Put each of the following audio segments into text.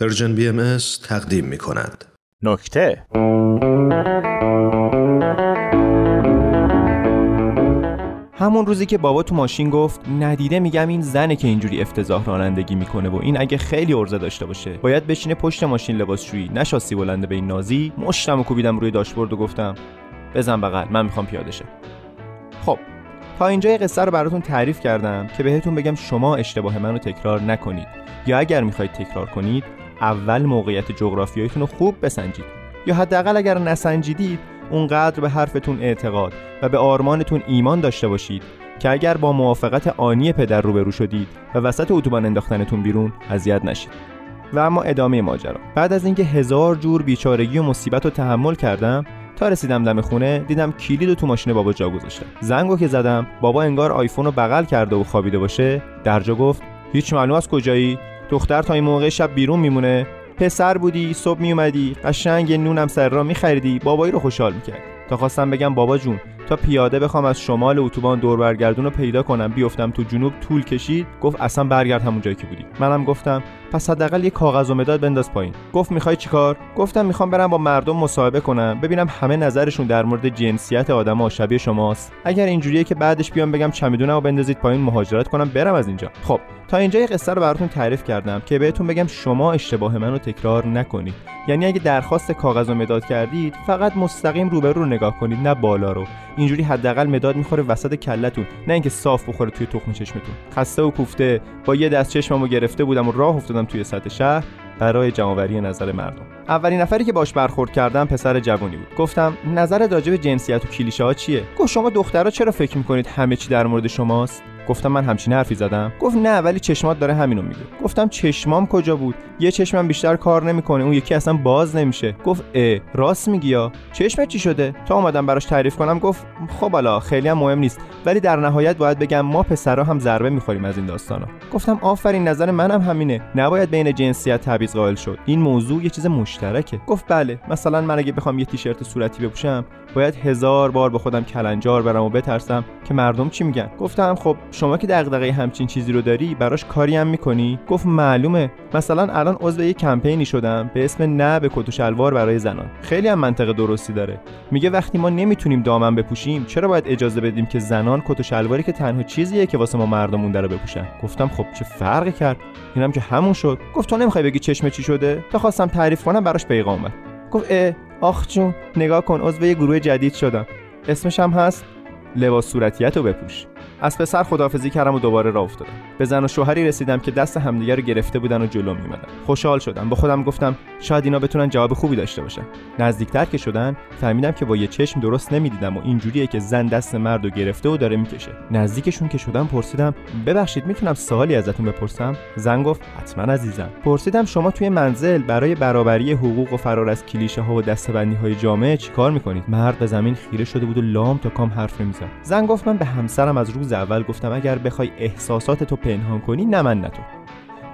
پرژن بی ام تقدیم می کند. نکته. همون روزی که بابا تو ماشین گفت ندیده میگم این زنه که اینجوری افتضاح رانندگی می‌کنه و این اگه خیلی عرضه داشته باشه. باید بشینه پشت ماشین لباسشویی نه شاسی بلنده به این نازی. مشتم و کوبیدم روی داشبورد و گفتم بزن بغل من می‌خوام پیاده شم خب تا اینجا قصه رو براتون تعریف کردم که بهتون بگم شما اشتباه منو تکرار نکنید. یا اگر می‌خواید تکرار کنید اول موقعیت جغرافیاییتون رو خوب بسنجید. یا حداقل اگر نسنجیدید اونقدر به حرفتون اعتقاد و به آرمانتون ایمان داشته باشید که اگر با موافقت آنی پدر روبرو شدید و وسط اتوبان انداختنتون بیرون اذیت نشید. و اما ادامه ماجرا. بعد از اینکه هزار جور بیچارگی و مصیبت رو تحمل کردم تا رسیدم دم خونه دیدم کلید تو ماشین بابا جا گذاشته. زنگو که زدم بابا انگار آیفون رو بغل کرده و خوابیده باشه درجا گفت هیچ معلوم از کجایی؟ دختر تا این موقع شب بیرون میمونه. پسر بودی صبح میومدی قشنگ نونم سر را میخریدی بابایی رو خوشحال می‌کرد تا خواستم بگم بابا جون تا پیاده بخوام از شمال اتوبان دور برگردون رو پیدا کنم بیفتم تو جنوب طول کشید گفت اصلا برگرد همون جایی که بودی. منم گفتم پس حداقل یه کاغذ و مداد بنداز پایین. گفت می‌خوای چیکار گفتم می‌خوام برم با مردم مصاحبه کنم ببینم همه نظرشون در مورد جنسیت آدما شبیه شماست. اگر اینجوریه که بعدش بیام بگم چمدونم و بندازید پایین مهاجرت کنم برم از اینجا. خب تا اینجا یه قصه رو براتون تعریف کردم که بهتون بگم شما اشتباه منو تکرار نکنید. یعنی اگه درخواست کاغذ و مداد کردید فقط مستقیم روبرو رو نگاه کنید نه بالا رو. اینجوری حداقل مداد می‌خوره وسط کلتون نه اینکه صاف بخوره توی تخم چشمتون. خسته و کوفته. با یه دست چشممو گرفته بودم و راه افتادم توی سطح شهر برای جمعآوری نظر مردم. اولین نفری که باش برخورد کردم پسر جوانی بود. گفتم نظر راجع به جنسیت و کلیشه ها چیه؟ گفت شما دخترها چرا فکر می‌کنید همه چی در مورد شماست؟ گفتم من همچین حرفی زدم؟ گفت نه ولی چشمات داره همینو میگه. گفتم چشمام کجا بود؟ یه چشمم بیشتر کار نمی‌کنه اون یکی اصلا باز نمیشه. گفت ا راست میگی یا؟ چشمت چی شده؟ تا اومدم براش تعریف کنم گفت خب حالا خیلی هم مهم نیست. ولی در نهایت باید بگم ما پسرا هم ضربه می‌خوریم از این داستانا. گفتم آفرین نظر منم همینه. نباید بین جنسیت تبعیض قائل شد. این موضوع یه چیز مشترکه. گفت بله مثلا من اگه بخوام یه تیشرت صورتی بپوشم باید هزار بار به خودم کلنجار برم و بترسم که مردم چی میگن. گفتم خب شما که دغدغه همچین چیزی رو داری براش کاری هم می‌کنی؟ گفت معلومه. مثلا الان عضو یه کمپینی شدم به اسم نه به کت و شلوار برای زنان. خیلی هم منطق درستی داره. میگه وقتی ما نمی‌تونیم دامن بپوشیم چرا باید اجازه بدیم که زنان کت و شلواری که تنها چیزیه که واسه ما مردمون داره بپوشن؟ گفتم خب چه فرقی کرد؟ اینم که همون شد. گفت تو نمی‌خوای بگی چشم چی شده؟ تا خواستم تعریف کنم براش پیغام اومد. گفت اه آخ جون نگاه کن عضو یه گروه جدید شدم. اسمش هم هست لباس صورتیت رو بپوش. از پسر خدافزی کردم و دوباره راه افتادم. به زن و شوهری رسیدم که دست همدیگه رو گرفته بودن و جلو میمدن خوشحال شدم. با خودم گفتم شاید اینا بتونن جواب خوبی داشته باشن. نزدیکتر که شدن فهمیدم که با یه چشم درست نمی‌دیدم و اینجوریه که زن دست مرد رو گرفته و داره می‌کشه. نزدیکشون که شدم پرسیدم ببخشید می‌تونم سوالی ازتون بپرسم؟ زن گفت حتما عزیزم. پرسیدم شما توی منزل برای برابری حقوق و فرار از کلیشه ها و دستبندی های جامعه چیکار می‌کنید؟ مرد به زمین خیره شده بود و لام تا کام حرف نمی‌زد. زن گفت من به همسرم از روز اول گفتم اگر بخوای احساسات تو پنهان کنی نه من نه تو.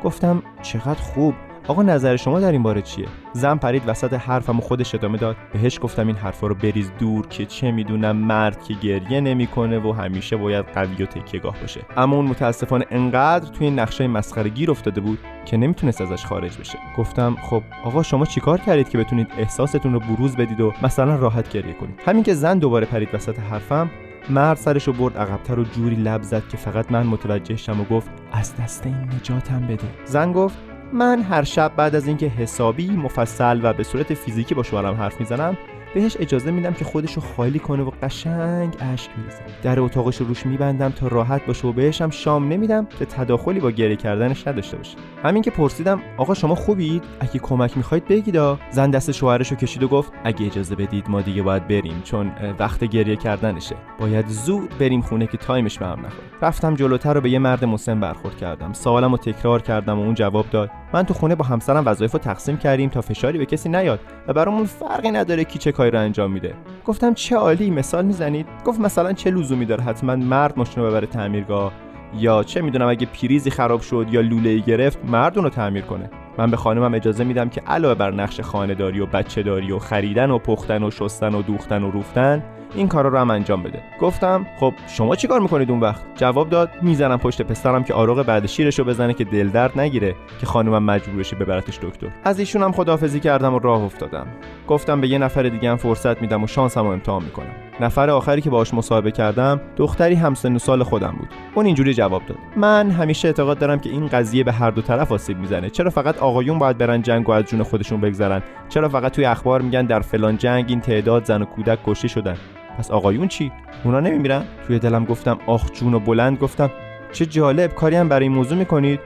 گفتم چقدر خوب. آقا نظر شما در این باره چیه؟ زن پرید وسط حرفم و خودش ادامه داد. بهش گفتم این حرفا رو بریز دور که چه می‌دونم مرد که گریه نمی‌کنه و همیشه باید قوی و تکیهگاه باشه. اما اون متاسفانه انقدر توی نقشه مسخره گیر افتاده بود که نمی‌تونست ازش خارج بشه. گفتم خب آقا شما چیکار کردید که بتونید احساستون رو بروز بدید و مثلا راحت گریه کنید؟ همین که زن دوباره پرید وسط حرفم مرد سرشو برد عقبتر و جوری لب زد که فقط من متوجه شم و گفت از دست این نجاتم بده. زن گفت من هر شب بعد از اینکه حسابی مفصل و به صورت فیزیکی با شوهرم حرف می‌زنم بهش اجازه میدم که خودشو خالی کنه و قشنگ اشک بریزه در اتاقش رو روش میبندم تا راحت باشه و بهشم شام نمیدم که تداخلی با گریه کردنش نداشته باشه. همین که پرسیدم آقا شما خوبید؟ اگه کمک می‌خواید بگید زن دست شوهرش رو کشید و گفت اگه اجازه بدید ما دیگه باید بریم چون وقت گریه کردنشه. باید زود بریم خونه که time ش به هم نخوره. رفتم جلوتر رو به یه مرد مسن برخورد کردم. سوالم رو تکرار کردم و اون جواب داد. من تو خونه با همسرم وظایف رو تقسیم کردیم تا فشاری به کسی نیاد و برامون فرقی نداره کی چه کاری رو انجام میده. گفتم چه عالی مثال می‌زنید؟ گفت مثلا چه لزومی داره حتما مرد ماشین رو ببره تعمیرگاه؟ یا چه می‌دونم اگه پریزی خراب شد یا لوله ای گرفت مرد رو تعمیر کنه. من به خانمم اجازه میدم که علاوه بر نقش خانهداری و بچه داری و خریدن و پختن و شستن و دوختن و روفتن این کارا رو هم انجام بده. گفتم خب شما چیکار می‌کنید اون وقت؟ جواب داد می‌زنم پشت پسرم که آروغ بعد شیرشو بزنه که دل درد نگیره که خانومم مجبور بشه ببرتش دکتر. از ایشون هم خدافزی کردم و راه افتادم. گفتم به یه نفر دیگه هم فرصت میدم و شانسم رو امتحان می‌کنم. نفر آخری که باهاش مصاحبه کردم دختری همسن سال خودم بود. اون اینجوری جواب داد. من همیشه اعتقاد دارم که این قضیه به هر دو طرف آسیب می‌زنه. چرا فقط آقایون باید برن جنگ و از جون خودشون بگذرن؟ چرا فقط توی اخبار میگن در فلان جنگ این تعداد زن و کودک کشته شدن؟ پس آقایون چی؟ اونا نمیمیرن؟ توی دلم گفتم آخ جون و بلند گفتم. چه جالب کاری هم برای این موضوع می‌کنید؟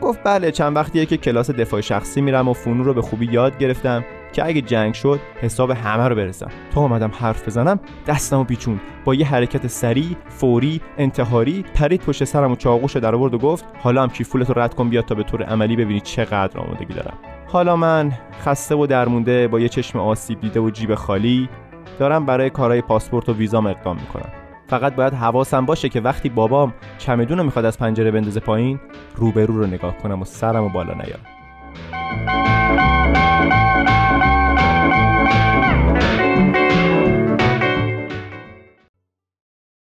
گفت بله چند وقتیه که کلاس دفاع شخصی میرم و فنون رو به خوبی یاد گرفتم. که اگه جنگ شد حساب همه رو برسم. تا اومدم حرف بزنم دستم و پیچون با یه حرکت سریع فوری انتحاری پرید پشت سرم و چاقوش در آورد و گفت حالا هم کیفولت رو رد کن بیاد تا به طور عملی ببینی چقدر آمادگی دارم. حالا من خسته و درمونده با یه چشم آسیب دیده و جیب خالی دارم برای کارهای پاسپورت و ویزام اقدام می‌کنم. فقط باید حواسم باشه که وقتی بابام چمدون رو می‌خواد از پنجره بندازه پایین روبرو رو نگاه کنم و سرم و بالا نیارم.